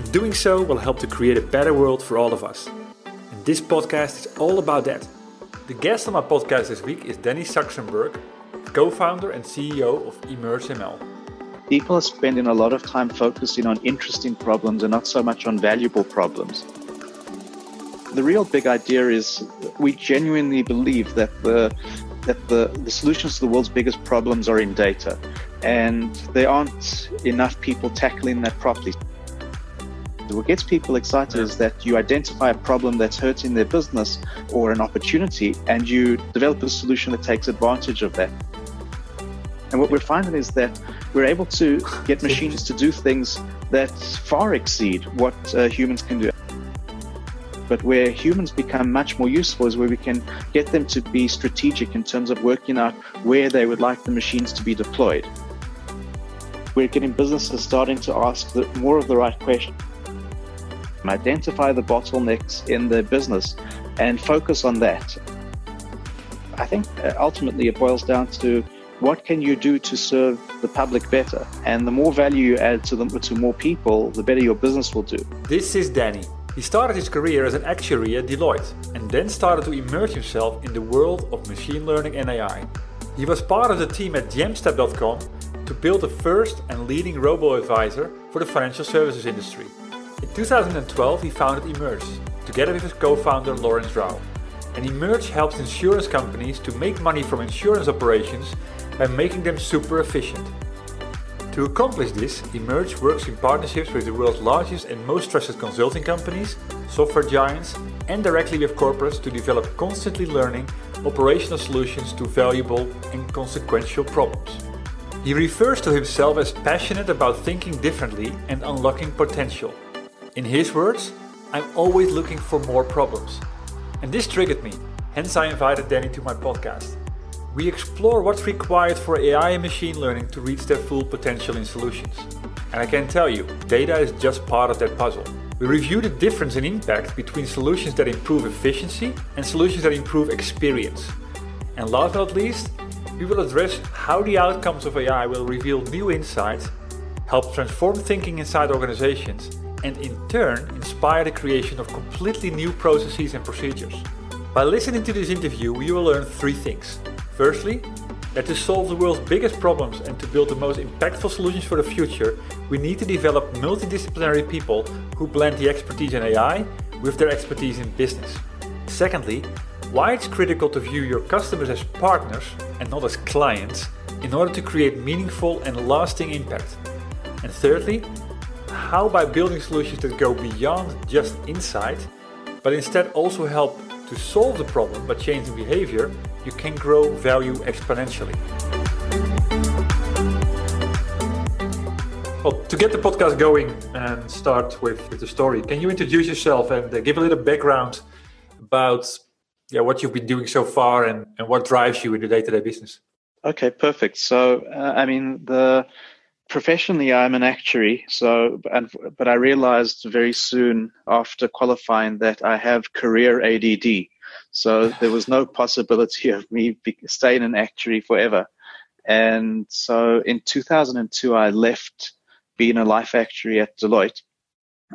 And doing so will help to create a better world for all of us. And this podcast is all about that. The guest on my podcast this week is Danny Saxenberg, co founder and CEO of Emerge ML. People are spending a lot of time focusing on interesting problems and not so much on valuable problems. The real big idea is we genuinely believe that the that the, the solutions to the world's biggest problems are in data, and there aren't enough people tackling that properly. What gets people excited is that you identify a problem that's hurting their business or an opportunity, and you develop a solution that takes advantage of that. And what we're finding is that we're able to get machines to do things that far exceed what uh, humans can do. But where humans become much more useful is where we can get them to be strategic in terms of working out where they would like the machines to be deployed. We're getting businesses starting to ask the, more of the right questions identify the bottlenecks in their business and focus on that. I think uh, ultimately it boils down to what can you do to serve the public better? And the more value you add to to more people, the better your business will do. This is Danny. He started his career as an actuary at Deloitte and then started to immerse himself in the world of machine learning and AI. He was part of the team at Jamstep.com to build the first and leading robo advisor for the financial services industry. In 2012, he founded Emerge, together with his co-founder Lawrence Rao. And Emerge helps insurance companies to make money from insurance operations by making them super efficient. To accomplish this, Emerge works in partnerships with the world's largest and most trusted consulting companies, software giants, and directly with corporates to develop constantly learning operational solutions to valuable and consequential problems. He refers to himself as passionate about thinking differently and unlocking potential. In his words, I'm always looking for more problems. And this triggered me, hence I invited Danny to my podcast. We explore what's required for AI and machine learning to reach their full potential in solutions. And I can tell you, data is just part of that puzzle. We review the difference in impact between solutions that improve efficiency and solutions that improve experience. And last but not least, we will address how the outcomes of AI will reveal new insights, help transform thinking inside organizations, and in turn inspire the creation of completely new processes and procedures. By listening to this interview, you will learn three things. Firstly, that to solve the world's biggest problems and to build the most impactful solutions for the future, we need to develop multidisciplinary people who blend the expertise in AI with their expertise in business. Secondly, why it's critical to view your customers as partners and not as clients in order to create meaningful and lasting impact. And thirdly, how by building solutions that go beyond just insight, but instead also help to solve the problem by changing behavior, you can grow value exponentially. Well, to get the podcast going and start with, with the story, can you introduce yourself and uh, give a little background about yeah, what you've been doing so far and, and what drives you in the day-to-day business? Okay, perfect. So, uh, I mean, the professionally i'm an actuary so and, but i realized very soon after qualifying that i have career ADD so there was no possibility of me staying an actuary forever. And so in 2002 i left being a life actuary at deloitte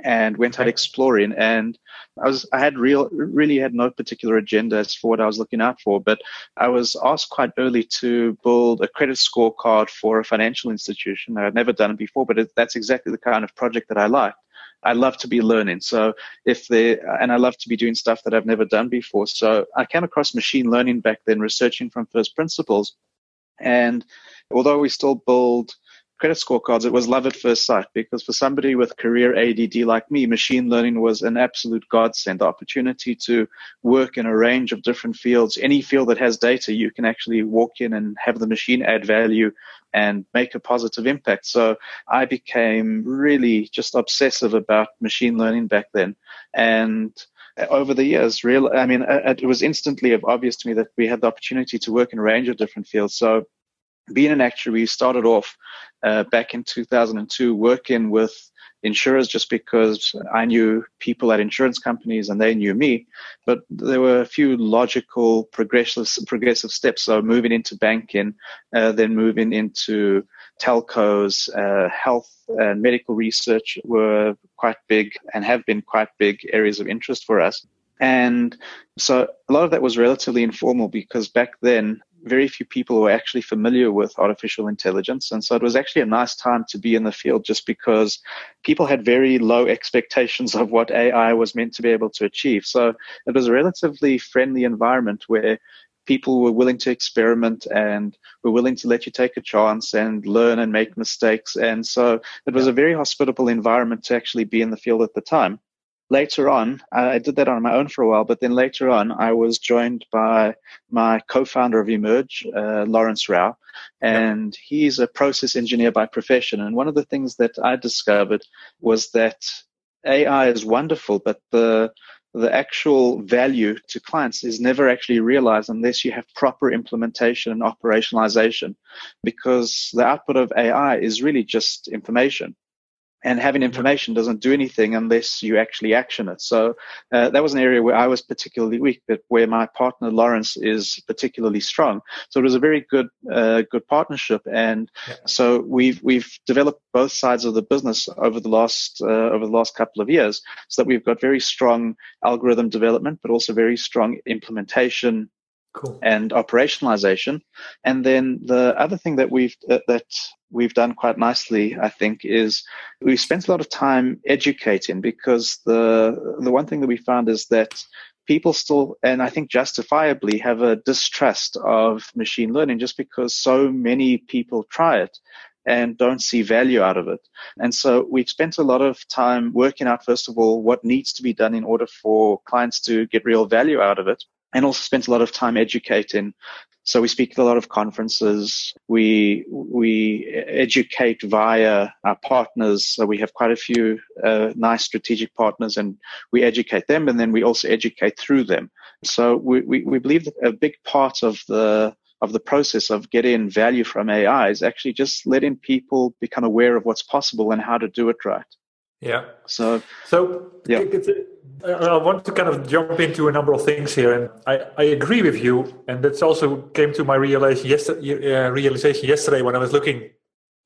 and went out exploring and I was I had real really had no particular agenda as for what I was looking out for, but I was asked quite early to build a credit scorecard for a financial institution. I had never done it before, but it, that's exactly the kind of project that I liked. I love to be learning. So if they and I love to be doing stuff that I've never done before. So I came across machine learning back then, researching from first principles. And although we still build credit scorecards, it was love at first sight because for somebody with career ADD like me, machine learning was an absolute godsend. The opportunity to work in a range of different fields, any field that has data, you can actually walk in and have the machine add value and make a positive impact. So I became really just obsessive about machine learning back then. And uh, over the years, real, I mean, uh, it was instantly obvious to me that we had the opportunity to work in a range of different fields. So being an actuary, we started off uh, back in 2002 working with insurers just because I knew people at insurance companies and they knew me. But there were a few logical progressive progressive steps. So moving into banking, uh, then moving into telcos, uh, health and medical research were quite big and have been quite big areas of interest for us. And so a lot of that was relatively informal because back then very few people were actually familiar with artificial intelligence. And so it was actually a nice time to be in the field just because people had very low expectations of what AI was meant to be able to achieve. So it was a relatively friendly environment where people were willing to experiment and were willing to let you take a chance and learn and make mistakes. And so it was a very hospitable environment to actually be in the field at the time later on, I did that on my own for a while, but then later on, I was joined by my co-founder of Emerge, uh, Lawrence Rao, and yep. he's a process engineer by profession. And one of the things that I discovered was that AI is wonderful, but the the actual value to clients is never actually realized unless you have proper implementation and operationalization because the output of AI is really just information and having information doesn't do anything unless you actually action it. So uh, that was an area where I was particularly weak, but where my partner Lawrence is particularly strong. So it was a very good, uh, good partnership, and yeah. so we've we've developed both sides of the business over the last uh, over the last couple of years, so that we've got very strong algorithm development, but also very strong implementation Cool. and operationalization. And then the other thing that we've that, that we've done quite nicely, I think, is we spent a lot of time educating because the the one thing that we found is that people still, and I think justifiably, have a distrust of machine learning just because so many people try it and don't see value out of it. And so we've spent a lot of time working out, first of all, what needs to be done in order for clients to get real value out of it and also spent a lot of time educating. So we speak at a lot of conferences. We we educate via our partners. So we have quite a few uh, nice strategic partners, and we educate them, and then we also educate through them. So we, we, we believe that a big part of the of the process of getting value from AI is actually just letting people become aware of what's possible and how to do it right. Yeah. So so yeah. I want to kind of jump into a number of things here, and I, I agree with you, and that's also came to my realization yesterday, uh, realization yesterday when I was looking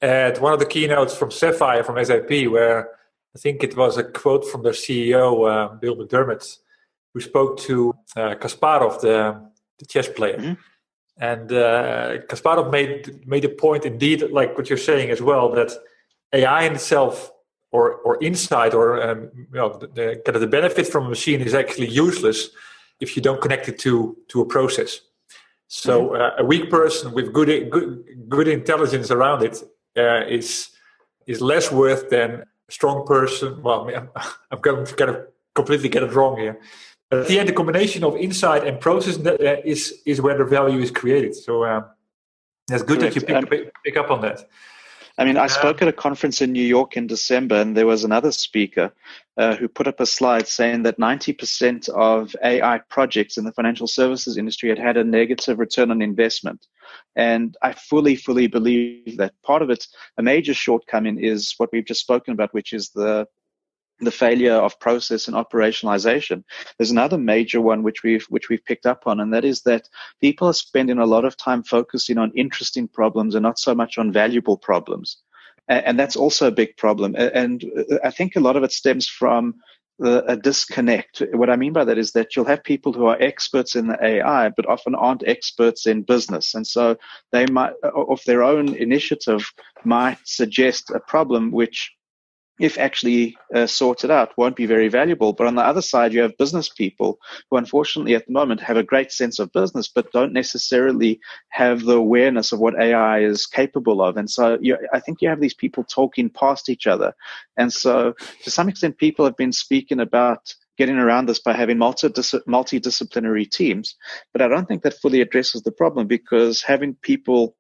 at one of the keynotes from Sapphire from SAP, where I think it was a quote from their CEO uh, Bill McDermott, who spoke to uh, Kasparov, the, the chess player. Mm-hmm. And uh, Kasparov made made a point, indeed, like what you're saying as well, that AI in itself or or insight or um, you know the, the, the benefit from a machine is actually useless if you don't connect it to to a process. So mm-hmm. uh, a weak person with good good good intelligence around it uh, is is less worth than a strong person. Well, I'm, I'm going to kind of completely get it wrong here. But at the end, the combination of insight and process uh, is is where the value is created. So um, it's good Correct. that you pick, pick up on that. I mean, I spoke at a conference in New York in December, and there was another speaker uh, who put up a slide saying that 90% of AI projects in the financial services industry had had a negative return on investment. And I fully, fully believe that part of it, a major shortcoming is what we've just spoken about, which is the the failure of process and operationalization. There's another major one which we've which we've picked up on, and that is that people are spending a lot of time focusing on interesting problems and not so much on valuable problems. And, and that's also a big problem. And uh, I think a lot of it stems from a disconnect. What I mean by that is that you'll have people who are experts in the AI, but often aren't experts in business. And so they might, of their own initiative, might suggest a problem which if actually uh, sorted out, won't be very valuable. But on the other side, you have business people who, unfortunately, at the moment have a great sense of business, but don't necessarily have the awareness of what AI is capable of. And so you, I think you have these people talking past each other. And so to some extent, people have been speaking about getting around this by having multidisciplinary teams. But I don't think that fully addresses the problem because having people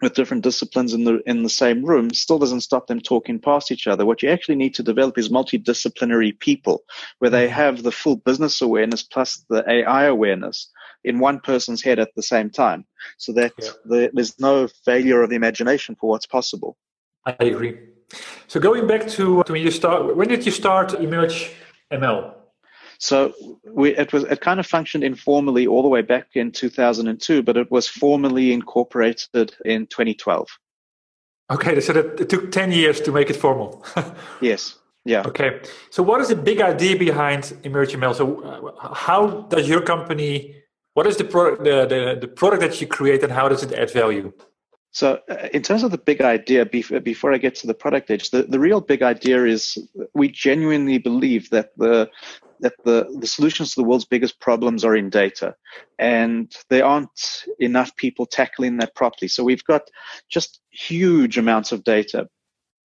with different disciplines in the in the same room still doesn't stop them talking past each other. What you actually need to develop is multidisciplinary people where they mm-hmm. have the full business awareness plus the AI awareness in one person's head at the same time, so that yeah. the, there's no failure of the imagination for what's possible. I agree. So going back to, to when you start, when did you start Emerge ML? So we, it was it kind of functioned informally all the way back in 2002, but it was formally incorporated in 2012. Okay, so that it took 10 years to make it formal. yes. Yeah. Okay. So what is the big idea behind EmergeML? So uh, how does your company? What is the product the, the, the product that you create, and how does it add value? So, uh, in terms of the big idea, before I get to the product edge, the, the real big idea is we genuinely believe that the that the, the solutions to the world's biggest problems are in data, and there aren't enough people tackling that properly. So we've got just huge amounts of data,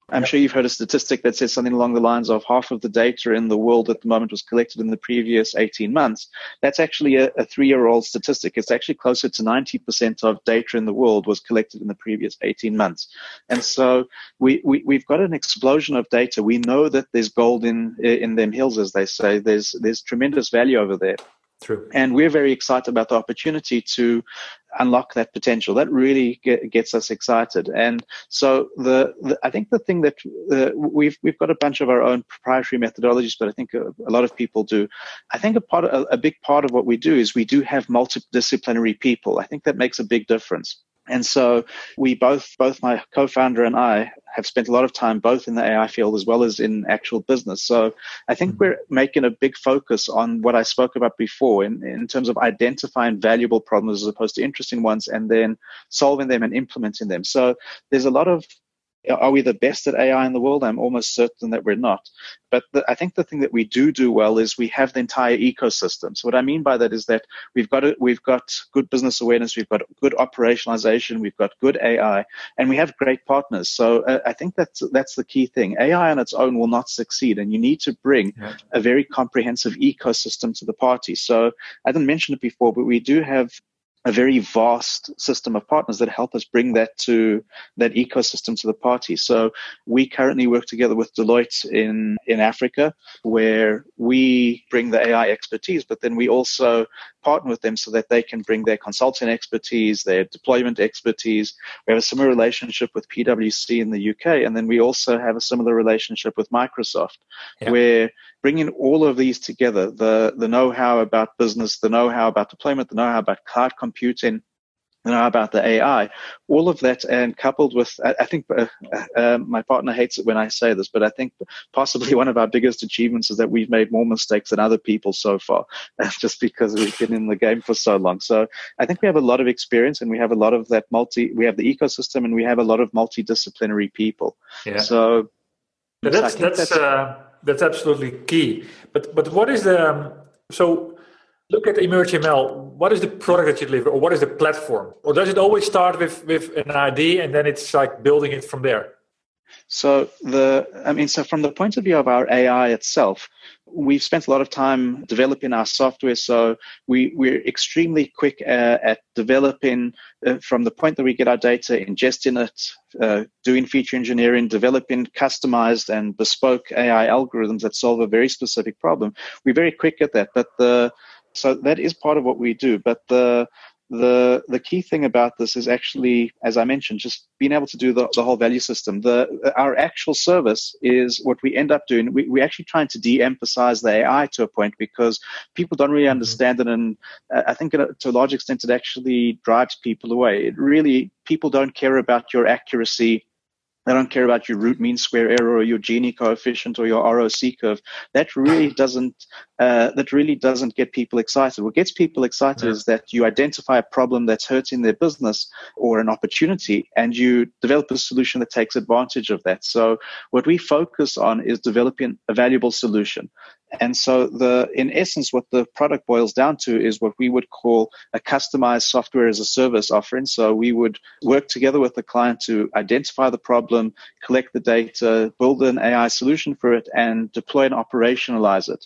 I'm sure you've heard a statistic that says something along the lines of half of the data in the world at the moment was collected in the previous 18 months. That's actually a, a three year old statistic. It's actually closer to 90% of data in the world was collected in the previous 18 months. And so we, we, we've got an explosion of data. We know that there's gold in, in them hills, as they say. There's, there's tremendous value over there. True. And we're very excited about the opportunity to unlock that potential. That really get, gets us excited. And so the, the, I think the thing that uh, we've we've got a bunch of our own proprietary methodologies, but I think a, a lot of people do. I think a part a, a big part of what we do is we do have multidisciplinary people. I think that makes a big difference. And so we both, both my co-founder and I have spent a lot of time both in the AI field as well as in actual business. So I think mm-hmm. we're making a big focus on what I spoke about before in, in terms of identifying valuable problems as opposed to interesting ones and then solving them and implementing them. So there's a lot of are we the best at AI in the world? I'm almost certain that we're not. But the, I think the thing that we do do well is we have the entire ecosystem. So what I mean by that is that we've got a, we've got good business awareness, we've got good operationalization, we've got good AI, and we have great partners. So uh, I think that's that's the key thing. AI on its own will not succeed, and you need to bring yeah. a very comprehensive ecosystem to the party. So I didn't mention it before, but we do have a very vast system of partners that help us bring that to that ecosystem to the party. So we currently work together with Deloitte in, in Africa, where we bring the AI expertise, but then we also partner with them so that they can bring their consulting expertise, their deployment expertise. We have a similar relationship with PwC in the UK, and then we also have a similar relationship with Microsoft, yeah. where bringing all of these together the, the know how about business, the know how about deployment, the know how about cloud computing, the know how about the AI, all of that, and coupled with, I, I think uh, uh, my partner hates it when I say this, but I think possibly one of our biggest achievements is that we've made more mistakes than other people so far, just because we've been in the game for so long. So I think we have a lot of experience and we have a lot of that multi, we have the ecosystem and we have a lot of multidisciplinary people. Yeah. So that's, so that's, that's uh that's absolutely key. But but what is the um, so look at EmergeML. What is the product that you deliver, or what is the platform, or does it always start with with an idea and then it's like building it from there? So the, I mean, so from the point of view of our AI itself, we've spent a lot of time developing our software. So we we're extremely quick uh, at developing uh, from the point that we get our data, ingesting it, uh, doing feature engineering, developing customized and bespoke AI algorithms that solve a very specific problem. We're very quick at that, but the so that is part of what we do. But the the the key thing about this is actually, as I mentioned, just being able to do the, the whole value system. The our actual service is what we end up doing. We, we're actually trying to de-emphasize the AI to a point because people don't really mm-hmm. understand it, and uh, I think to a large extent it actually drives people away. It really people don't care about your accuracy They don't care about your root mean square error or your Gini coefficient or your ROC curve. That really doesn't uh, that really doesn't get people excited. What gets people excited yeah. is that you identify a problem that's hurting their business or an opportunity, and you develop a solution that takes advantage of that. So what we focus on is developing a valuable solution. And so the in essence what the product boils down to is what we would call a customized software as a service offering. So we would work together with the client to identify the problem, collect the data, build an AI solution for it and deploy and operationalize it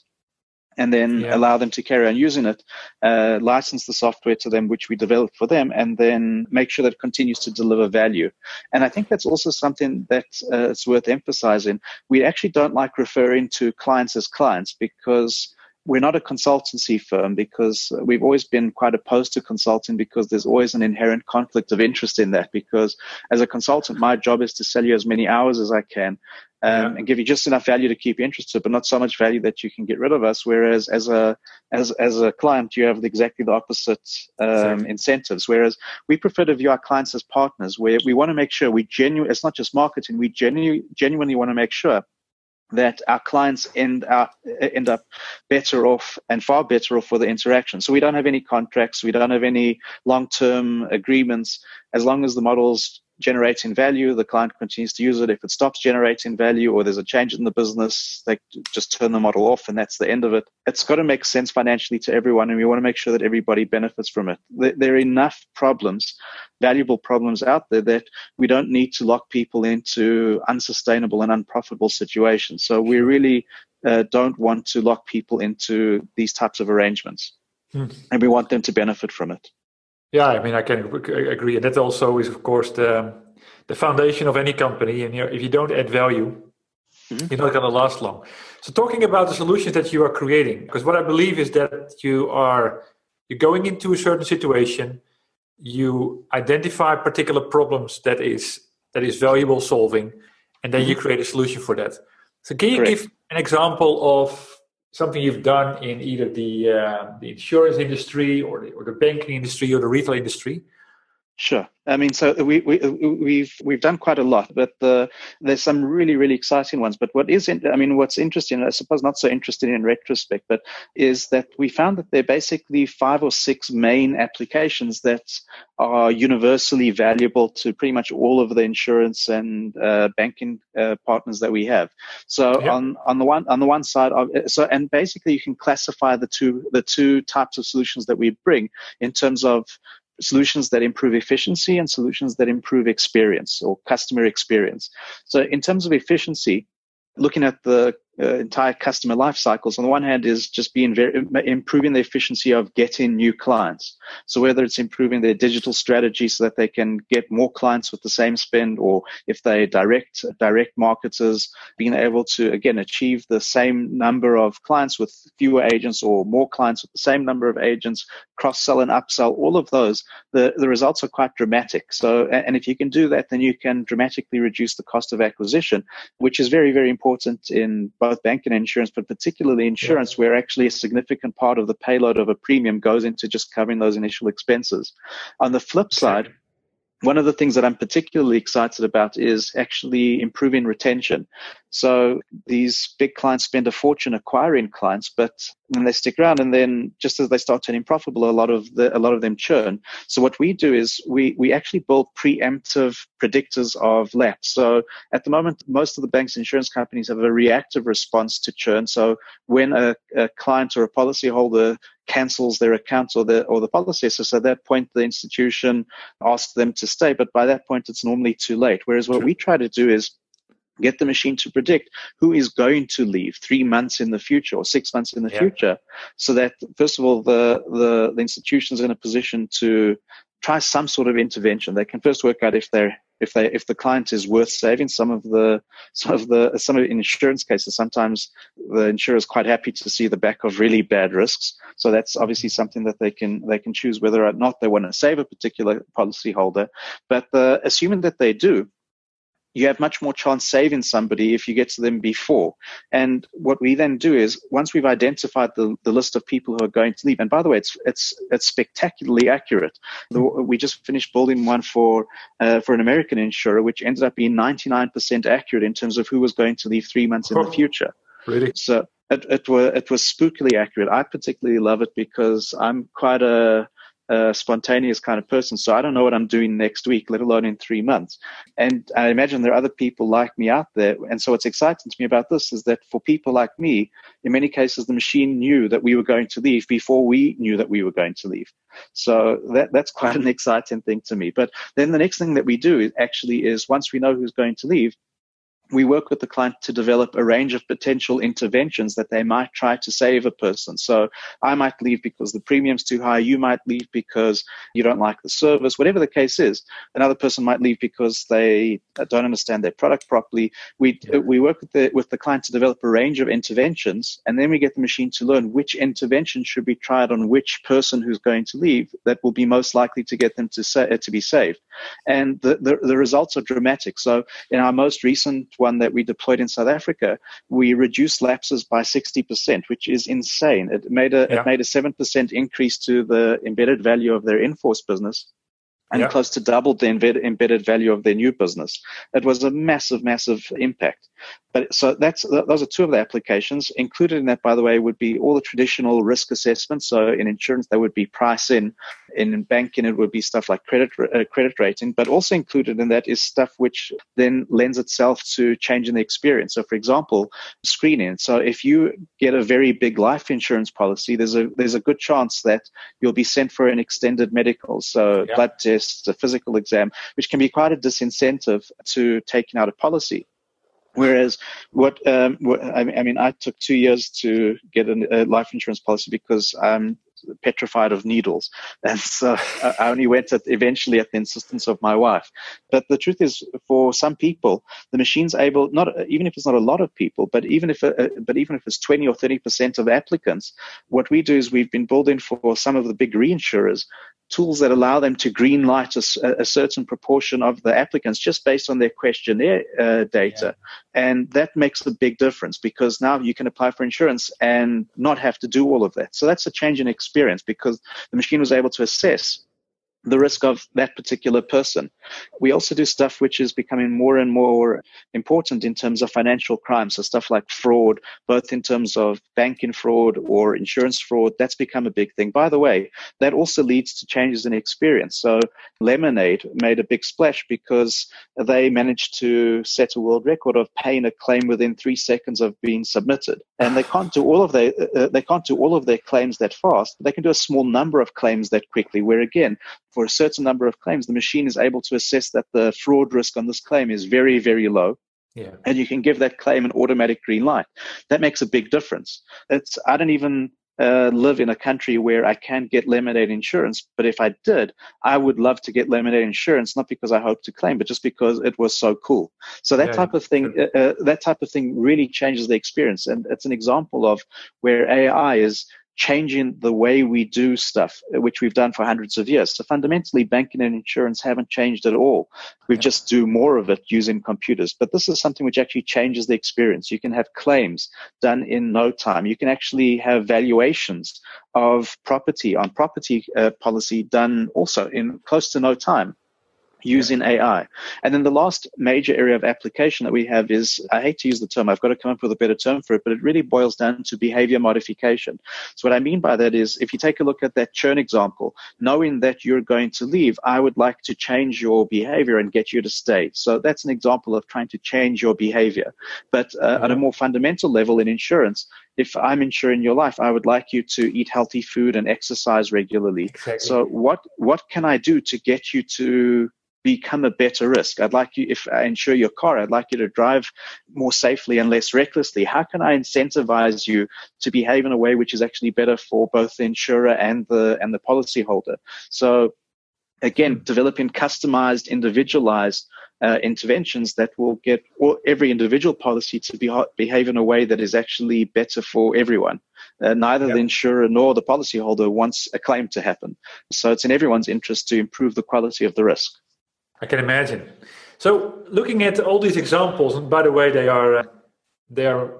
and then yeah. allow them to carry on using it, uh, license the software to them, which we develop for them, and then make sure that it continues to deliver value. And I think that's also something that uh, it's worth emphasizing. We actually don't like referring to clients as clients because we're not a consultancy firm because we've always been quite opposed to consulting because there's always an inherent conflict of interest in that. Because as a consultant, my job is to sell you as many hours as I can um, yeah. and give you just enough value to keep you interested, but not so much value that you can get rid of us. Whereas as a as as a client, you have exactly the opposite um, exactly. incentives. Whereas we prefer to view our clients as partners, where we want to make sure we genuine. It's not just marketing. We genuinely genuinely want to make sure that our clients end up end up better off and far better off for the interaction. So we don't have any contracts, we don't have any long term agreements. As long as the models generating value, the client continues to use it. If it stops generating value or there's a change in the business, they just turn the model off and that's the end of it. It's got to make sense financially to everyone and we want to make sure that everybody benefits from it. There are enough problems, valuable problems out there that we don't need to lock people into unsustainable and unprofitable situations. So we really uh, don't want to lock people into these types of arrangements. Hmm. And we want them to benefit from it. Yeah, I mean, I can agree, and that also is, of course, the the foundation of any company. And you know, if you don't add value, mm-hmm. you're not going to last long. So, talking about the solutions that you are creating, because what I believe is that you are you're going into a certain situation, you identify particular problems that is that is valuable solving, and then mm-hmm. you create a solution for that. So, can you Correct. give an example of something you've done in either the uh, the insurance industry or the, or the banking industry or the retail industry Sure. I mean, so we, we, we've, we've done quite a lot, but the, there's some really, really exciting ones. But what is, in, I mean, what's interesting, I suppose not so interesting in retrospect, but is that we found that there are basically five or six main applications that are universally valuable to pretty much all of the insurance and uh, banking uh, partners that we have. So on, on the one, on the one side of, so, and basically you can classify the two, the two types of solutions that we bring in terms of solutions that improve efficiency and solutions that improve experience or customer experience. So in terms of efficiency, looking at the uh, entire customer life cycles on the one hand is just being very improving the efficiency of getting new clients. So whether it's improving their digital strategy so that they can get more clients with the same spend or if they direct direct marketers being able to again achieve the same number of clients with fewer agents or more clients with the same number of agents cross sell and upsell all of those the the results are quite dramatic. So and if you can do that then you can dramatically reduce the cost of acquisition which is very very important in both both banking and insurance, but particularly insurance, yeah. where actually a significant part of the payload of a premium goes into just covering those initial expenses. On the flip side, one of the things that I'm particularly excited about is actually improving retention. So these big clients spend a fortune acquiring clients, but then they stick around and then just as they start turning profitable, a lot of the, a lot of them churn. So what we do is we, we actually build preemptive predictors of lapse. So at the moment, most of the banks insurance companies have a reactive response to churn. So when a, a client or a policyholder cancels their account or the or the policy. So at that point, the institution asks them to stay, but by that point, it's normally too late. Whereas what we try to do is get the machine to predict who is going to leave three months in the future or six months in the yeah. future so that first of all the, the the institution is in a position to try some sort of intervention they can first work out if they're if they if the client is worth saving some of the some of the some of in insurance cases sometimes the insurer is quite happy to see the back of really bad risks. So that's obviously something that they can they can choose whether or not they want to save a particular policy holder but uh, assuming that they do you have much more chance saving somebody if you get to them before. And what we then do is once we've identified the, the list of people who are going to leave, and by the way, it's it's it's spectacularly accurate. The, we just finished building one for uh, for an American insurer, which ended up being 99% accurate in terms of who was going to leave three months in oh, the future. Really? So it, it was it was spookily accurate. I particularly love it because I'm quite a a spontaneous kind of person. So I don't know what I'm doing next week, let alone in three months. And I imagine there are other people like me out there. And so what's exciting to me about this is that for people like me, in many cases, the machine knew that we were going to leave before we knew that we were going to leave. So that, that's quite an exciting thing to me. But then the next thing that we do actually is once we know who's going to leave, we work with the client to develop a range of potential interventions that they might try to save a person. So I might leave because the premium's too high. You might leave because you don't like the service, whatever the case is. Another person might leave because they don't understand their product properly. We, we work with the, with the client to develop a range of interventions and then we get the machine to learn which intervention should be tried on which person who's going to leave that will be most likely to get them to, sa- to be saved. And the, the, the results are dramatic. So in our most recent one that we deployed in South Africa, we reduced lapses by 60%, which is insane. It made a, yeah. it made a 7% increase to the embedded value of their in-force business and yeah. close to doubled the embedded value of their new business. It was a massive, massive impact. But so that's those are two of the applications. Included in that, by the way, would be all the traditional risk assessments. So in insurance, they would be price in. In banking, it would be stuff like credit uh, credit rating. But also included in that is stuff which then lends itself to changing the experience. So, for example, screening. So if you get a very big life insurance policy, there's a there's a good chance that you'll be sent for an extended medical. So yeah. blood tests, a physical exam, which can be quite a disincentive to taking out a policy. Whereas what, um, what I, mean, I took two years to get a, a life insurance policy because I'm petrified of needles. And so I only went at eventually at the insistence of my wife. But the truth is, for some people, the machine's able not even if it's not a lot of people, but even if uh, but even if it's 20 or 30 percent of applicants, what we do is we've been building for some of the big reinsurers tools that allow them to green light a, a, certain proportion of the applicants just based on their questionnaire uh, data. Yeah. And that makes a big difference because now you can apply for insurance and not have to do all of that. So that's a change in experience because the machine was able to assess the risk of that particular person. We also do stuff which is becoming more and more important in terms of financial crime. So stuff like fraud, both in terms of banking fraud or insurance fraud, that's become a big thing. By the way, that also leads to changes in experience. So Lemonade made a big splash because they managed to set a world record of paying a claim within three seconds of being submitted. And they can't do all of their, uh, they can't do all of their claims that fast. They can do a small number of claims that quickly, where again, for a certain number of claims, the machine is able to assess that the fraud risk on this claim is very, very low. Yeah. And you can give that claim an automatic green light. That makes a big difference. It's I don't even uh, live in a country where I can't get lemonade insurance, but if I did, I would love to get lemonade insurance, not because I hope to claim, but just because it was so cool. So that yeah. type of thing, uh, uh, that type of thing really changes the experience, and it's an example of where AI is changing the way we do stuff, which we've done for hundreds of years. So fundamentally, banking and insurance haven't changed at all. We yeah. just do more of it using computers. But this is something which actually changes the experience. You can have claims done in no time. You can actually have valuations of property on property uh, policy done also in close to no time using AI. And then the last major area of application that we have is I hate to use the term, I've got to come up with a better term for it, but it really boils down to behavior modification. So what I mean by that is if you take a look at that churn example, knowing that you're going to leave, I would like to change your behavior and get you to stay. So that's an example of trying to change your behavior. But uh, mm-hmm. at a more fundamental level in insurance, if I'm insuring your life, I would like you to eat healthy food and exercise regularly. Exactly. So what what can I do to get you to become a better risk. I'd like you, if I insure your car, I'd like you to drive more safely and less recklessly. How can I incentivize you to behave in a way which is actually better for both the insurer and the and the policyholder? So again, developing customized, individualized uh, interventions that will get all, every individual policy to be, behave in a way that is actually better for everyone. Uh, neither yep. the insurer nor the policyholder wants a claim to happen. So it's in everyone's interest to improve the quality of the risk. I can imagine. So, looking at all these examples, and by the way, they are uh, they are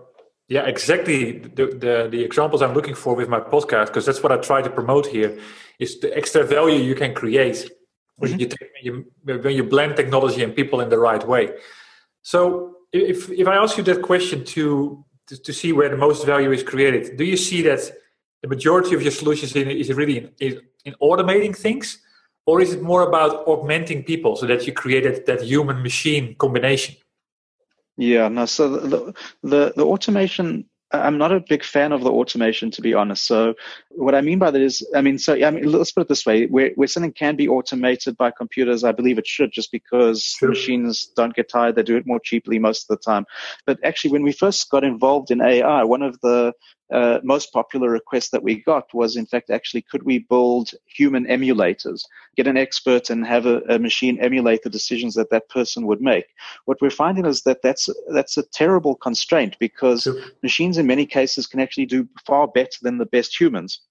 yeah exactly the, the the examples I'm looking for with my podcast because that's what I try to promote here is the extra value you can create when mm-hmm. you, take, you when you blend technology and people in the right way. So, if if I ask you that question to to, to see where the most value is created, do you see that the majority of your solutions is really in, in, in automating things? Or is it more about augmenting people so that you created that human machine combination yeah no so the, the, the automation I'm not a big fan of the automation, to be honest. So, what I mean by that is, I mean, so I mean, let's put it this way: where, where something can be automated by computers, I believe it should, just because sure. machines don't get tired; they do it more cheaply most of the time. But actually, when we first got involved in AI, one of the uh, most popular request that we got was, in fact, actually, could we build human emulators, get an expert and have a, a, machine emulate the decisions that that person would make? What we're finding is that that's that's a terrible constraint because sure. machines, in many cases, can actually do far better than the best humans.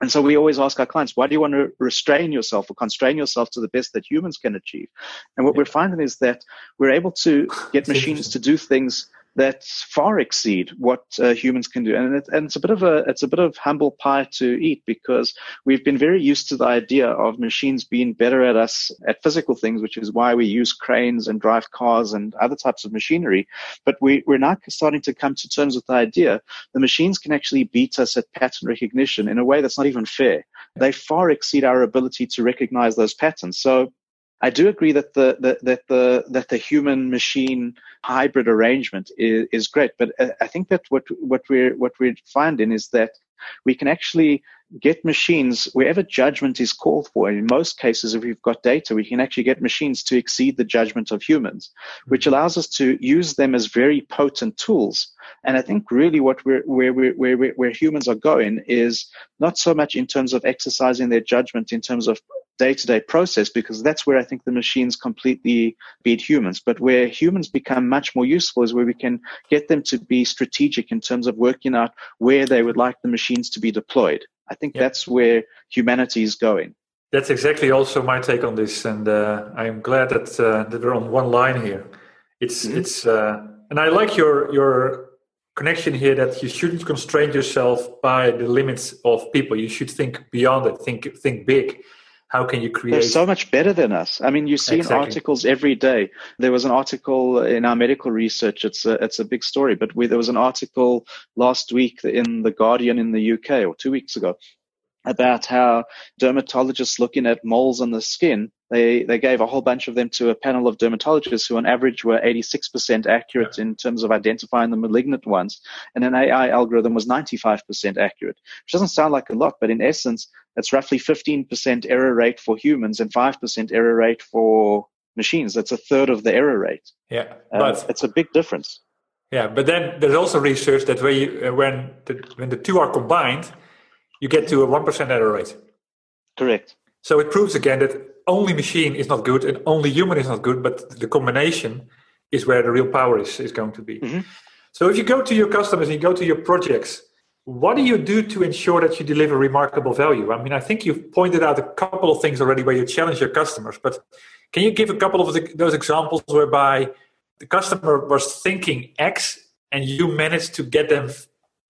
And so we always ask our clients, why do you want to restrain yourself or constrain yourself to the best that humans can achieve? And what yeah. we're finding is that we're able to get machines to do things that far exceed what uh, humans can do. And, it, and, it's a bit of a it's a bit of humble pie to eat because we've been very used to the idea of machines being better at us at physical things, which is why we use cranes and drive cars and other types of machinery. But we, we're now starting to come to terms with the idea the machines can actually beat us at pattern recognition in a way that's not even fair. They far exceed our ability to recognize those patterns. So I do agree that the, the that the that the human machine hybrid arrangement is, is great, but uh, I think that what what we're what we're finding is that we can actually get machines wherever judgment is called for. In most cases, if we've got data, we can actually get machines to exceed the judgment of humans, which mm-hmm. allows us to use them as very potent tools. And I think really what we're, where, where, where, where humans are going is not so much in terms of exercising their judgment in terms of day-to-day process because that's where I think the machines completely beat humans. But where humans become much more useful is where we can get them to be strategic in terms of working out where they would like the machines to be deployed. I think that's where humanity is going. That's exactly also my take on this, and uh, I'm glad that uh, that we're on one line here. It's mm-hmm. it's uh, and I like your your connection here that you shouldn't constrain yourself by the limits of people. You should think beyond it. Think think big how can you create they're so much better than us. I mean you see exactly. articles every day. There was an article in our medical research. It's a, it's a big story but we, there was an article last week in the guardian in the uk or two weeks ago about how dermatologists looking at moles on the skin they, they gave a whole bunch of them to a panel of dermatologists who on average were 86% accurate in terms of identifying the malignant ones. And an AI algorithm was 95% accurate, which doesn't sound like a lot, but in essence, that's roughly 15% error rate for humans and 5% error rate for machines. That's a third of the error rate. Yeah. Uh, but it's a big difference. Yeah. But then there's also research that when, you, uh, when, the, when the two are combined, you get to a 1% error rate. Correct. So it proves again that only machine is not good and only human is not good, but the combination is where the real power is, is going to be. Mm-hmm. So if you go to your customers and you go to your projects, what do you do to ensure that you deliver remarkable value? I mean, I think you've pointed out a couple of things already where you challenge your customers, but can you give a couple of the, those examples whereby the customer was thinking X and you managed to get them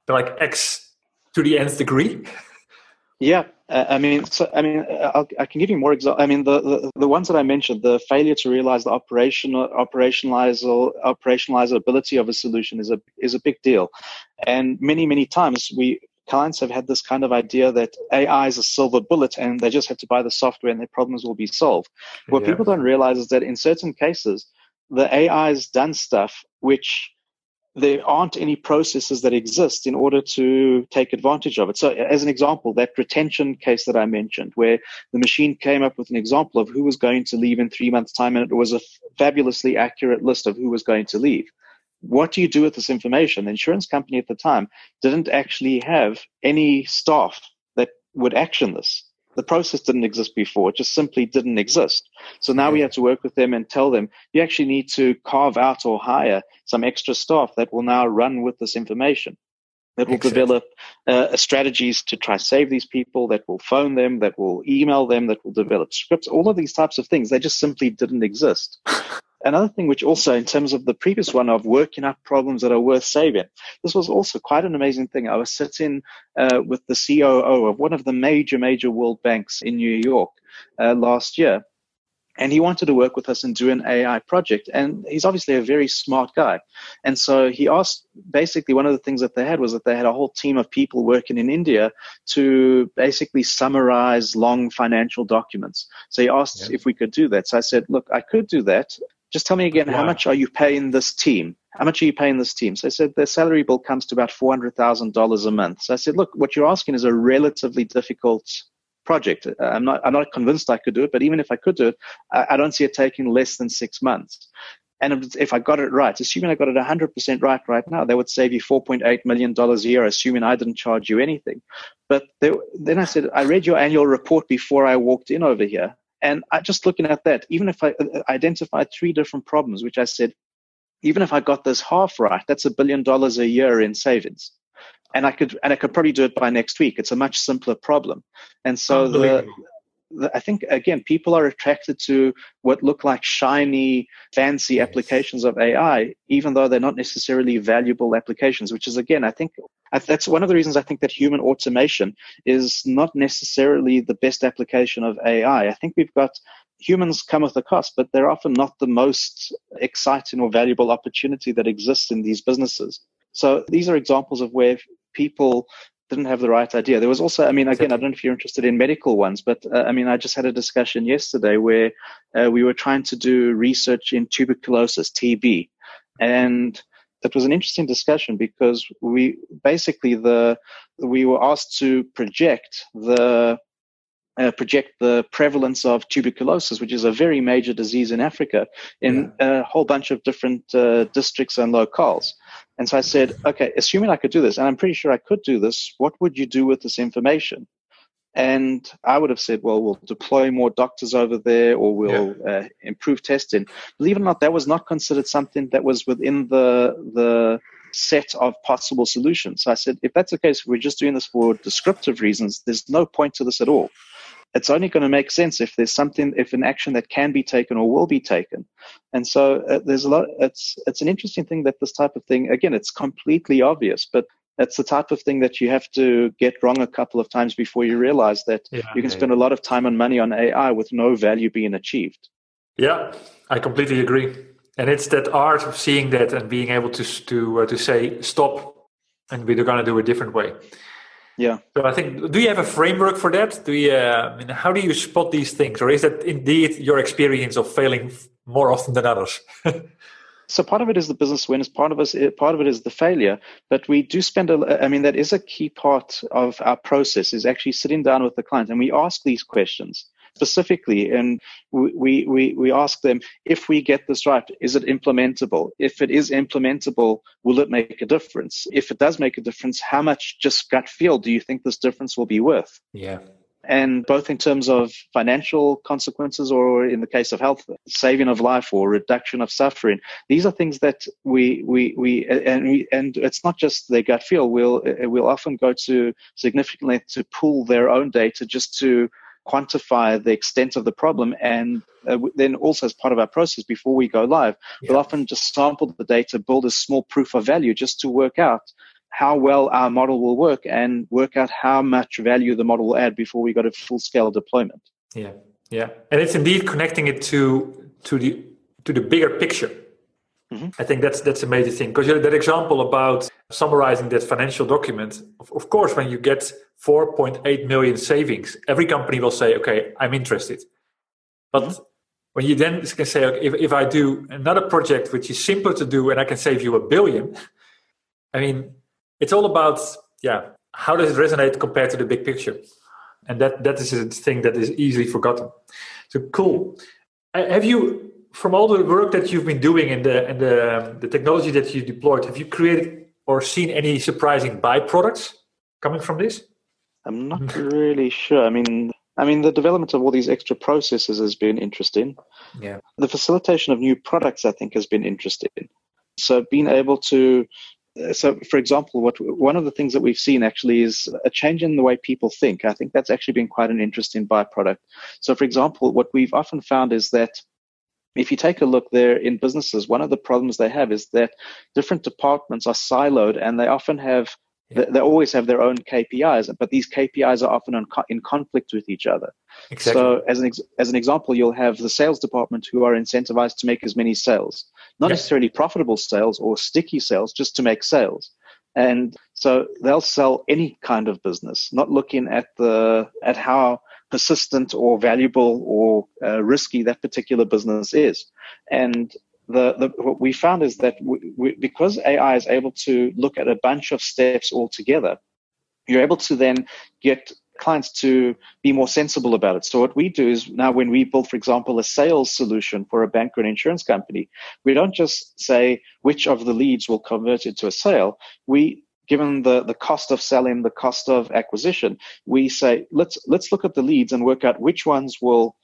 like X to the nth degree? Yeah, uh, I mean, so I mean, I'll, i can give you more examples. I mean, the, the, the ones that I mentioned, the failure to realize the operational operationalize operationalizability of a solution is a is a big deal, and many many times we clients have had this kind of idea that AI is a silver bullet and they just have to buy the software and their problems will be solved. What yeah. people don't realize is that in certain cases, the AI has done stuff which there aren't any processes that exist in order to take advantage of it. So, as an example, that retention case that I mentioned, where the machine came up with an example of who was going to leave in three months' time, and it was a fabulously accurate list of who was going to leave. What do you do with this information? The insurance company at the time didn't actually have any staff that would action this the process didn't exist before. It just simply didn't exist. So now we have to work with them and tell them you actually need to carve out or hire some extra staff that will now run with this information. That will develop uh, strategies to try save these people. That will phone them. That will email them. That will develop scripts. All of these types of things they just simply didn't exist. another thing, which also, in terms of the previous one of working up problems that are worth saving, this was also quite an amazing thing. I was sitting uh, with the COO of one of the major, major world banks in New York uh, last year and he wanted to work with us and do an AI project. And he's obviously a very smart guy. And so he asked basically one of the things that they had was that they had a whole team of people working in India to basically summarize long financial documents. So he asked yeah. if we could do that. So I said, look, I could do that. Just tell me again, wow. how much are you paying this team? How much are you paying this team? So I said, their salary bill comes to about $400,000 a month. So I said, look, what you're asking is a relatively difficult project. Uh, I'm not, I'm not convinced I could do it, but even if I could do it, I, I don't see it taking less than six months. And if I got it right, assuming I got it 100% right right now, they would save you $4.8 million a year, assuming I didn't charge you anything. But then I said, I read your annual report before I walked in over here. And I just looking at that, even if I uh, identified three different problems, which I said, even if I got this half right, that's a billion dollars a year in savings. And I could and I could probably do it by next week. It's a much simpler problem, and so the, I think again people are attracted to what look like shiny, fancy yes. applications of AI, even though they're not necessarily valuable applications. Which is again, I think that's one of the reasons I think that human automation is not necessarily the best application of AI. I think we've got humans come with a cost, but they're often not the most exciting or valuable opportunity that exists in these businesses. So these are examples of where people didn't have the right idea. There was also, I mean, again, I don't know if you're interested in medical ones, but uh, I mean, I just had a discussion yesterday where uh, we were trying to do research in tuberculosis, TB, and it was an interesting discussion because we basically the we were asked to project the uh, project the prevalence of tuberculosis, which is a very major disease in Africa, in yeah. a whole bunch of different uh, districts and locales. And so I said, okay, assuming I could do this, and I'm pretty sure I could do this, what would you do with this information? And I would have said, well, we'll deploy more doctors over there or we'll yeah. uh, improve testing. Believe it or not, that was not considered something that was within the, the set of possible solutions. So I said, if that's the case, we're just doing this for descriptive reasons, there's no point to this at all it's only going to make sense if there's something, if an action that can be taken or will be taken. And so uh, there's a lot. It's it's an interesting thing that this type of thing. Again, it's completely obvious, but it's the type of thing that you have to get wrong a couple of times before you realize that yeah, you can spend yeah. a lot of time and money on AI with no value being achieved. Yeah, I completely agree. And it's that art of seeing that and being able to to uh, to say stop, and we're going to do a different way. Yeah. So I think, do you have a framework for that? Do you, uh, I mean, how do you spot these things, or is that indeed your experience of failing more often than others? so part of it is the business wins, part of us part of it is the failure. But we do spend a, I mean, that is a key part of our process is actually sitting down with the client and we ask these questions specifically. And we, we, we ask them, if we get this right, is it implementable? If it is implementable, will it make a difference? If it does make a difference, how much just gut feel do you think this difference will be worth? Yeah. And both in terms of financial consequences or in the case of health, saving of life or reduction of suffering. These are things that we, we, we, and we, and it's not just their gut feel. We'll, we'll often go to significantly to pull their own data just to quantify the extent of the problem. And uh, then also as part of our process before we go live, yeah. we'll often just sample the data, build a small proof of value just to work out how well our model will work and work out how much value the model will add before we go to full scale deployment. Yeah. Yeah. And it's indeed connecting it to to the to the bigger picture. Mm-hmm. I think that's that's a major thing because that example about summarizing that financial document. Of, of course, when you get 4.8 million savings, every company will say, "Okay, I'm interested." But mm-hmm. when you then can say, okay, if, if I do another project which is simpler to do and I can save you a billion, I mean, it's all about yeah, how does it resonate compared to the big picture, and that that is a thing that is easily forgotten. So cool. Uh, have you from all the work that you've been doing and the and the, the technology that you deployed, have you created or seen any surprising byproducts coming from this? I'm not mm-hmm. really sure. I mean, I mean, the development of all these extra processes has been interesting. Yeah. The facilitation of new products, I think, has been interesting. So being able to, uh, so for example, what one of the things that we've seen actually is a change in the way people think. I think that's actually been quite an interesting byproduct. So, for example, what we've often found is that if you take a look there in businesses, one of the problems they have is that different departments are siloed and they often have yeah. they, always have their own KPIs, but these KPIs are often in, in conflict with each other. Exactly. So, as an ex- as an example, you'll have the sales department who are incentivized to make as many sales, not necessarily profitable sales or sticky sales, just to make sales. And so they'll sell any kind of business, not looking at the at how persistent or valuable or uh, risky that particular business is. And the, the, what we found is that we, we, because AI is able to look at a bunch of steps all together, you're able to then get clients to be more sensible about it. So what we do is now when we build, for example, a sales solution for a bank or an insurance company, we don't just say which of the leads will convert into a sale. We given the, the cost of selling, the cost of acquisition, we say let's let's look at the leads and work out which ones will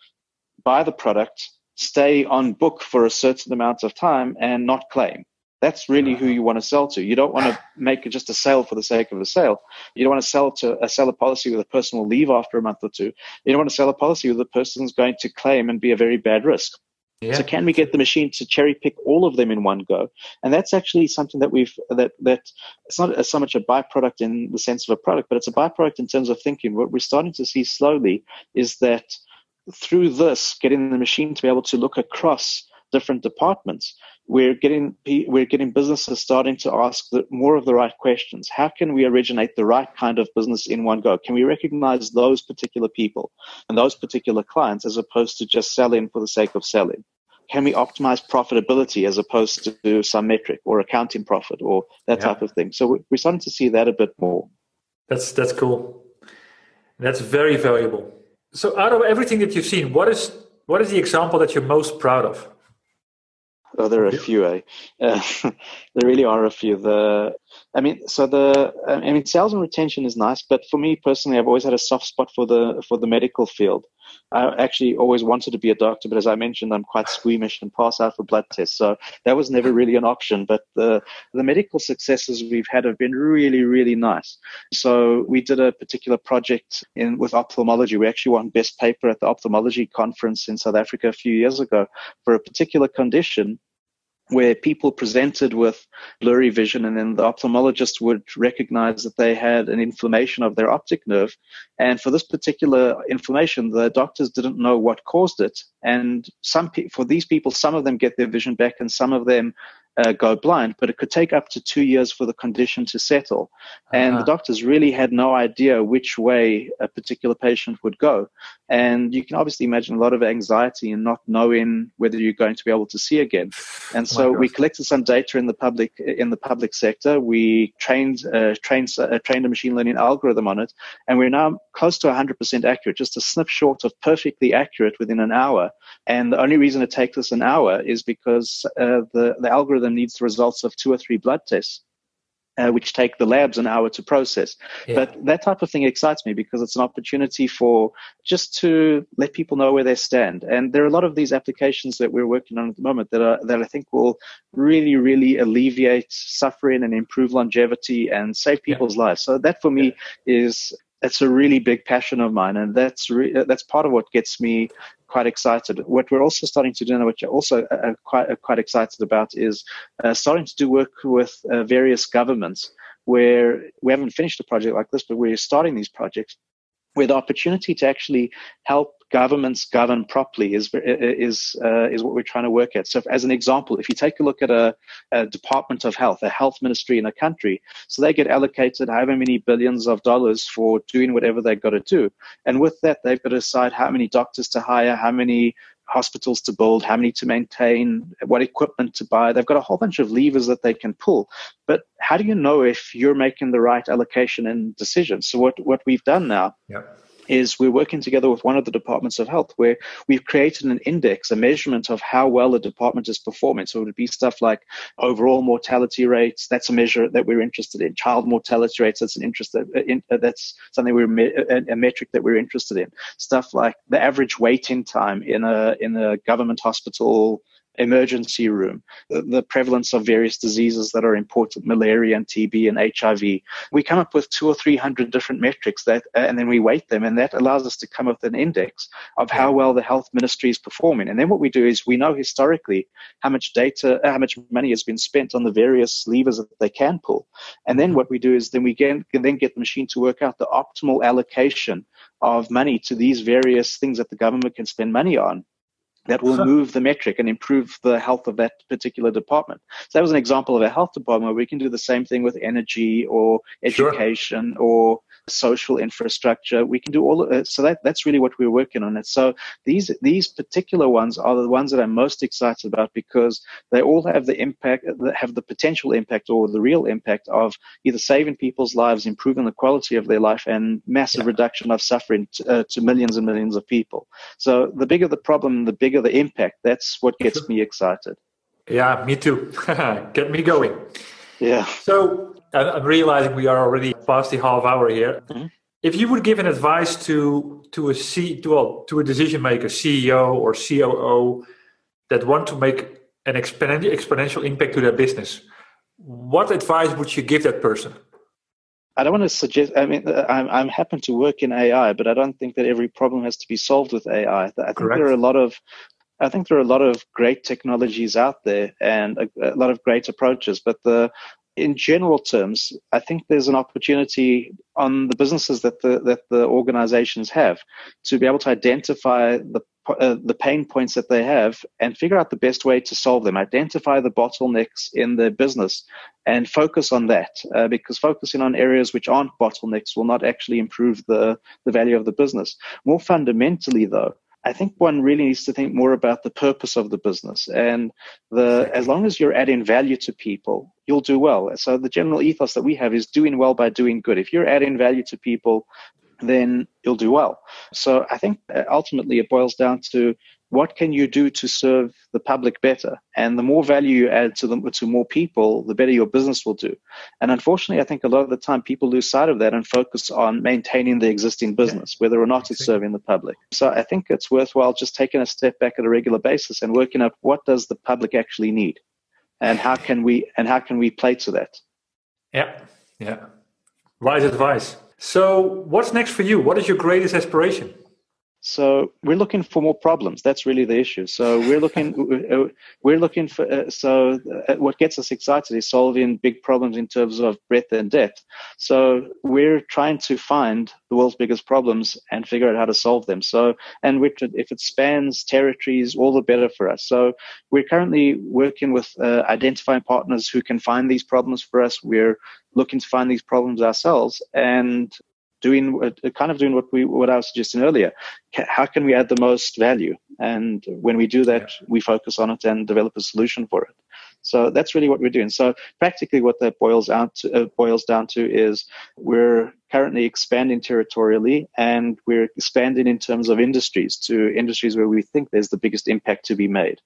buy the product, stay on book for a certain amount of time, and not claim. That's really who you want to sell to. You don't want to make just a sale for the sake of a sale. You don't want to sell to a sell a policy with a person will leave after a month or two. You don't want to sell a policy with a person's going to claim and be a very bad risk. Yeah. So can we get the machine to cherry pick all of them in one go? And that's actually something that we've that that it's not so much a byproduct in the sense of a product, but it's a byproduct in terms of thinking. What we're starting to see slowly is that through this, getting the machine to be able to look across different departments, we're getting we're getting businesses starting to ask the, more of the right questions. How can we originate the right kind of business in one go? Can we recognize those particular people and those particular clients as opposed to just selling for the sake of selling? Can we optimize profitability as opposed to some metric or accounting profit or that yeah. type of thing? So we're starting to see that a bit more. That's that's cool. That's very valuable. So out of everything that you've seen, what is what is the example that you're most proud of? Oh, there are a few. Eh? Uh, there really are a few. The, I mean, so the, I mean, sales and retention is nice, but for me personally, I've always had a soft spot for the for the medical field. I actually always wanted to be a doctor, but as I mentioned, I'm quite squeamish and pass out for blood tests, so that was never really an option. But the the medical successes we've had have been really, really nice. So we did a particular project in with ophthalmology. We actually won best paper at the ophthalmology conference in South Africa a few years ago for a particular condition where people presented with blurry vision and then the ophthalmologist would recognize that they had an inflammation of their optic nerve. And for this particular inflammation, the doctors didn't know what caused it. And some pe- for these people, some of them get their vision back and some of them uh, go blind, but it could take up to two years for the condition to settle. And uh-huh. the doctors really had no idea which way a particular patient would go. And you can obviously imagine a lot of anxiety and not knowing whether you're going to be able to see again. And so oh we collected some data in the public in the public sector. We trained uh, trained uh, trained a machine learning algorithm on it, and we're now close to 100% accurate, just a snip short of perfectly accurate within an hour. And the only reason it takes us an hour is because uh, the the algorithm needs the results of two or three blood tests uh, which take the labs an hour to process. Yeah. But that type of thing excites me because it's an opportunity for just to let people know where they stand. And there are a lot of these applications that we're working on at the moment that are that I think will really, really alleviate suffering and improve longevity and save people's yeah. lives. So that for me yeah. is it's a really big passion of mine, and that's re- that's part of what gets me quite excited. What we're also starting to do and which I'm also uh, uh quite uh, quite excited about, is uh, starting to do work with uh, various governments where we haven't finished a project like this, but we're starting these projects where the opportunity to actually help governments govern properly is is uh, is what we're trying to work at. So, as an example, if you take a look at a, a, Department of Health, a health ministry in a country, so they get allocated however many billions of dollars for doing whatever they've got to do, and with that, they've got to decide how many doctors to hire, how many hospitals to build, how many to maintain, what equipment to buy. They've got a whole bunch of levers that they can pull. But how do you know if you're making the right allocation and decisions? So what what we've done now yep is we're working together with one of the departments of health where we've created an index, a measurement of how well a department is performing. So it would be stuff like overall mortality rates. That's a measure that we're interested in. Child mortality rates. That's an interest that, uh, in, uh, that's something we're a, a metric that we're interested in. Stuff like the average waiting time in a in a government hospital emergency room, the, the prevalence of various diseases that are important, malaria and TB and HIV. We come up with two or three hundred different metrics that, and then we weight them, and that allows us to come up with an index of how well the health ministry is performing. And then what we do is we know historically how much data, uh, how much money has been spent on the various levers that they can pull. And then mm-hmm. what we do is then we can, can then get the machine to work out the optimal allocation of money to these various things that the government can spend money on that will move the metric and improve the health of that particular department. So that was an example of a health department where we can do the same thing with energy or education sure. or social infrastructure. We can do all of it. So that, that's really what we're working on. And so these, these particular ones are the ones that I'm most excited about because they all have the impact, that have the potential impact or the real impact of either saving people's lives, improving the quality of their life and massive yeah. reduction of suffering to, uh, to millions and millions of people. So the bigger the problem, the bigger the impact. That's what gets me excited. Yeah, me too. Get me going. Yeah. So I'm realizing we are already past the half hour here. Mm-hmm. If you would give an advice to to a C to, well, to a decision maker, CEO or COO, that want to make an exponential exponential impact to their business, what advice would you give that person? I don't want to suggest. I mean, I'm I'm happy to work in AI, but I don't think that every problem has to be solved with AI. I think Correct. there are a lot of I think there are a lot of great technologies out there and a, a, lot of great approaches, but the in general terms, I think there's an opportunity on the businesses that the that the organizations have to be able to identify the uh, the pain points that they have and figure out the best way to solve them. Identify the bottlenecks in their business and focus on that. Uh, because focusing on areas which aren't bottlenecks will not actually improve the the value of the business. More fundamentally, though, I think one really needs to think more about the purpose of the business. And the as long as you're adding value to people, you'll do well. So the general ethos that we have is doing well by doing good. If you're adding value to people, then you'll do well. So I think uh, ultimately it boils down to what can you do to serve the public better? And the more value you add to them to more people, the better your business will do. And unfortunately, I think a lot of the time people lose sight of that and focus on maintaining the existing business, whether or not it's serving the public. So I think it's worthwhile just taking a step back at a regular basis and working out what does the public actually need, and how can we and how can we play to that. Yeah, yeah, wise advice. So, what's next for you? What is your greatest aspiration? So we're looking for more problems. That's really the issue. So we're looking, we're looking for. Uh, so uh, what gets us excited is solving big problems in terms of breadth and depth. So we're trying to find the world's biggest problems and figure out how to solve them. So and which, if it spans territories, all the better for us. So we're currently working with uh, identifying partners who can find these problems for us. We're looking to find these problems ourselves and doing uh, kind of doing what we what I was suggesting earlier. How can we add the most value? And when we do that, yeah. we focus on it and develop a solution for it. So that's really what we're doing. So practically, what that boils out to, uh, boils down to is we're currently expanding territorially, and we're expanding in terms of industries to industries where we think there's the biggest impact to be made.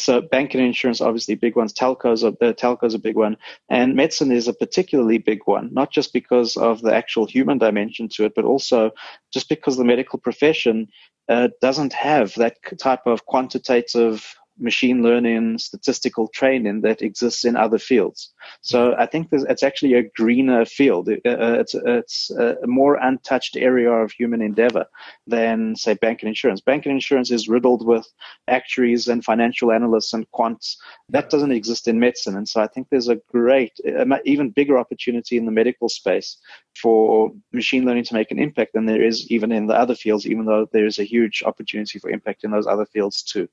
So banking and insurance, obviously big ones. Telcos, are, uh, telcos a big one, and medicine is a particularly big one. Not just because of the actual human dimension to it, but also just because the medical profession uh, doesn't have that type of quantitative machine learning statistical training that exists in other fields. So I think it's actually a greener field. Uh, uh, it's, it's a more untouched area of human endeavor than, say, bank and insurance. Bank and insurance is riddled with actuaries and financial analysts and quants. That doesn't exist in medicine. And so I think there's a great, even bigger opportunity in the medical space for machine learning to make an impact than there is even in the other fields, even though there is a huge opportunity for impact in those other fields too.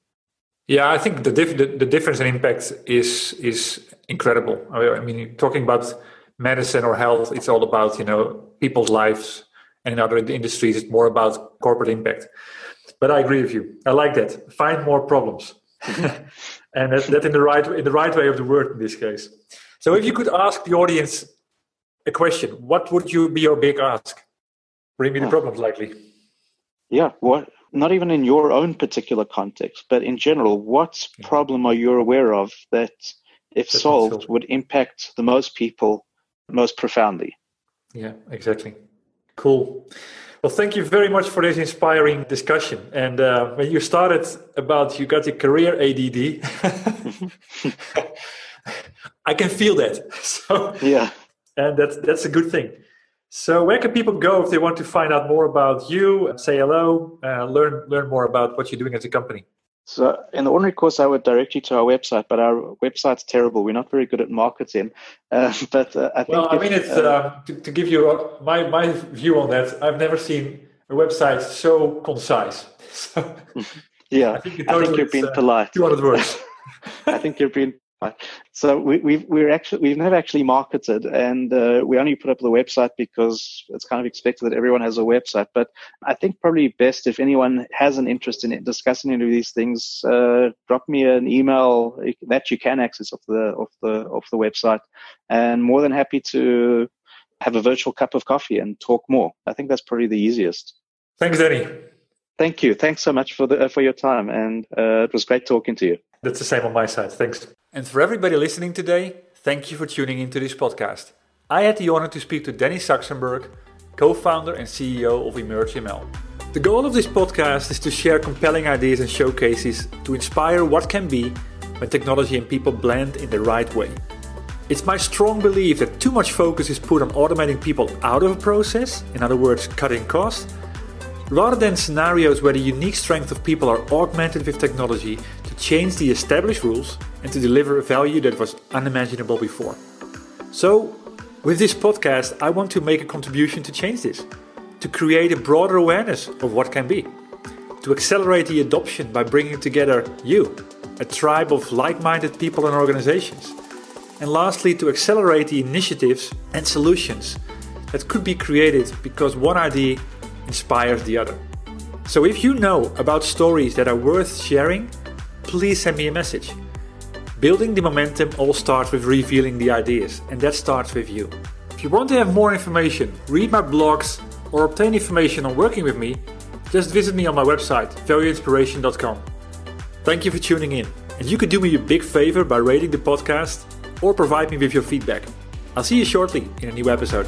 Yeah, I think the, the, the difference in impact is is incredible. I mean, talking about medicine or health, it's all about you know people's lives, and in other industries, it's more about corporate impact. But I agree with you. I like that. Find more problems, and that, that in the right in the right way of the word in this case. So, if you could ask the audience a question, what would you be your big ask? Bring me the problems, likely. Yeah. What not even in your own particular context, but in general, what problem are you aware of that, if That's solved, would impact the most people most profoundly? Yeah, exactly. Cool. Well, thank you very much for this inspiring discussion. And uh, when you started about you got your career ADD, I can feel that. So yeah, and that's that's a good thing. So where can people go if they want to find out more about you, say hello, uh, learn learn more about what you're doing as a company? So in the ordinary course, I would direct you to our website, but our website's terrible. We're not very good at marketing. Uh, but uh, I think well, I mean, it's uh, um, to, to, give you my my view on that. I've never seen a website so concise. So yeah, I think, I think you're being uh, polite. Two hundred words. I think you're being so we, we've we're actually we've never actually marketed, and uh, we only put up the website because it's kind of expected that everyone has a website. But I think probably best if anyone has an interest in discussing any of these things, uh, drop me an email that you can access off the off the off the website, and more than happy to have a virtual cup of coffee and talk more. I think that's probably the easiest. Thanks, Danny. Thank you. Thanks so much for the uh, for your time, and uh, it was great talking to you. That's the same on my side. Thanks. And for everybody listening today, thank you for tuning into this podcast. I had the honor to speak to Danny Saxenberg, co founder and CEO of EmergeML. The goal of this podcast is to share compelling ideas and showcases to inspire what can be when technology and people blend in the right way. It's my strong belief that too much focus is put on automating people out of a process, in other words, cutting costs, rather than scenarios where the unique strength of people are augmented with technology to change the established rules and to deliver a value that was unimaginable before. So, with this podcast, I want to make a contribution to change this, to create a broader awareness of what can be, to accelerate the adoption by bringing together you, a tribe of like minded people and organizations, and lastly, to accelerate the initiatives and solutions that could be created because one idea inspires the other. So, if you know about stories that are worth sharing, please send me a message. Building the momentum all starts with revealing the ideas, and that starts with you. If you want to have more information, read my blogs, or obtain information on working with me, just visit me on my website, valueinspiration.com. Thank you for tuning in, and you could do me a big favor by rating the podcast or provide me with your feedback. I'll see you shortly in a new episode.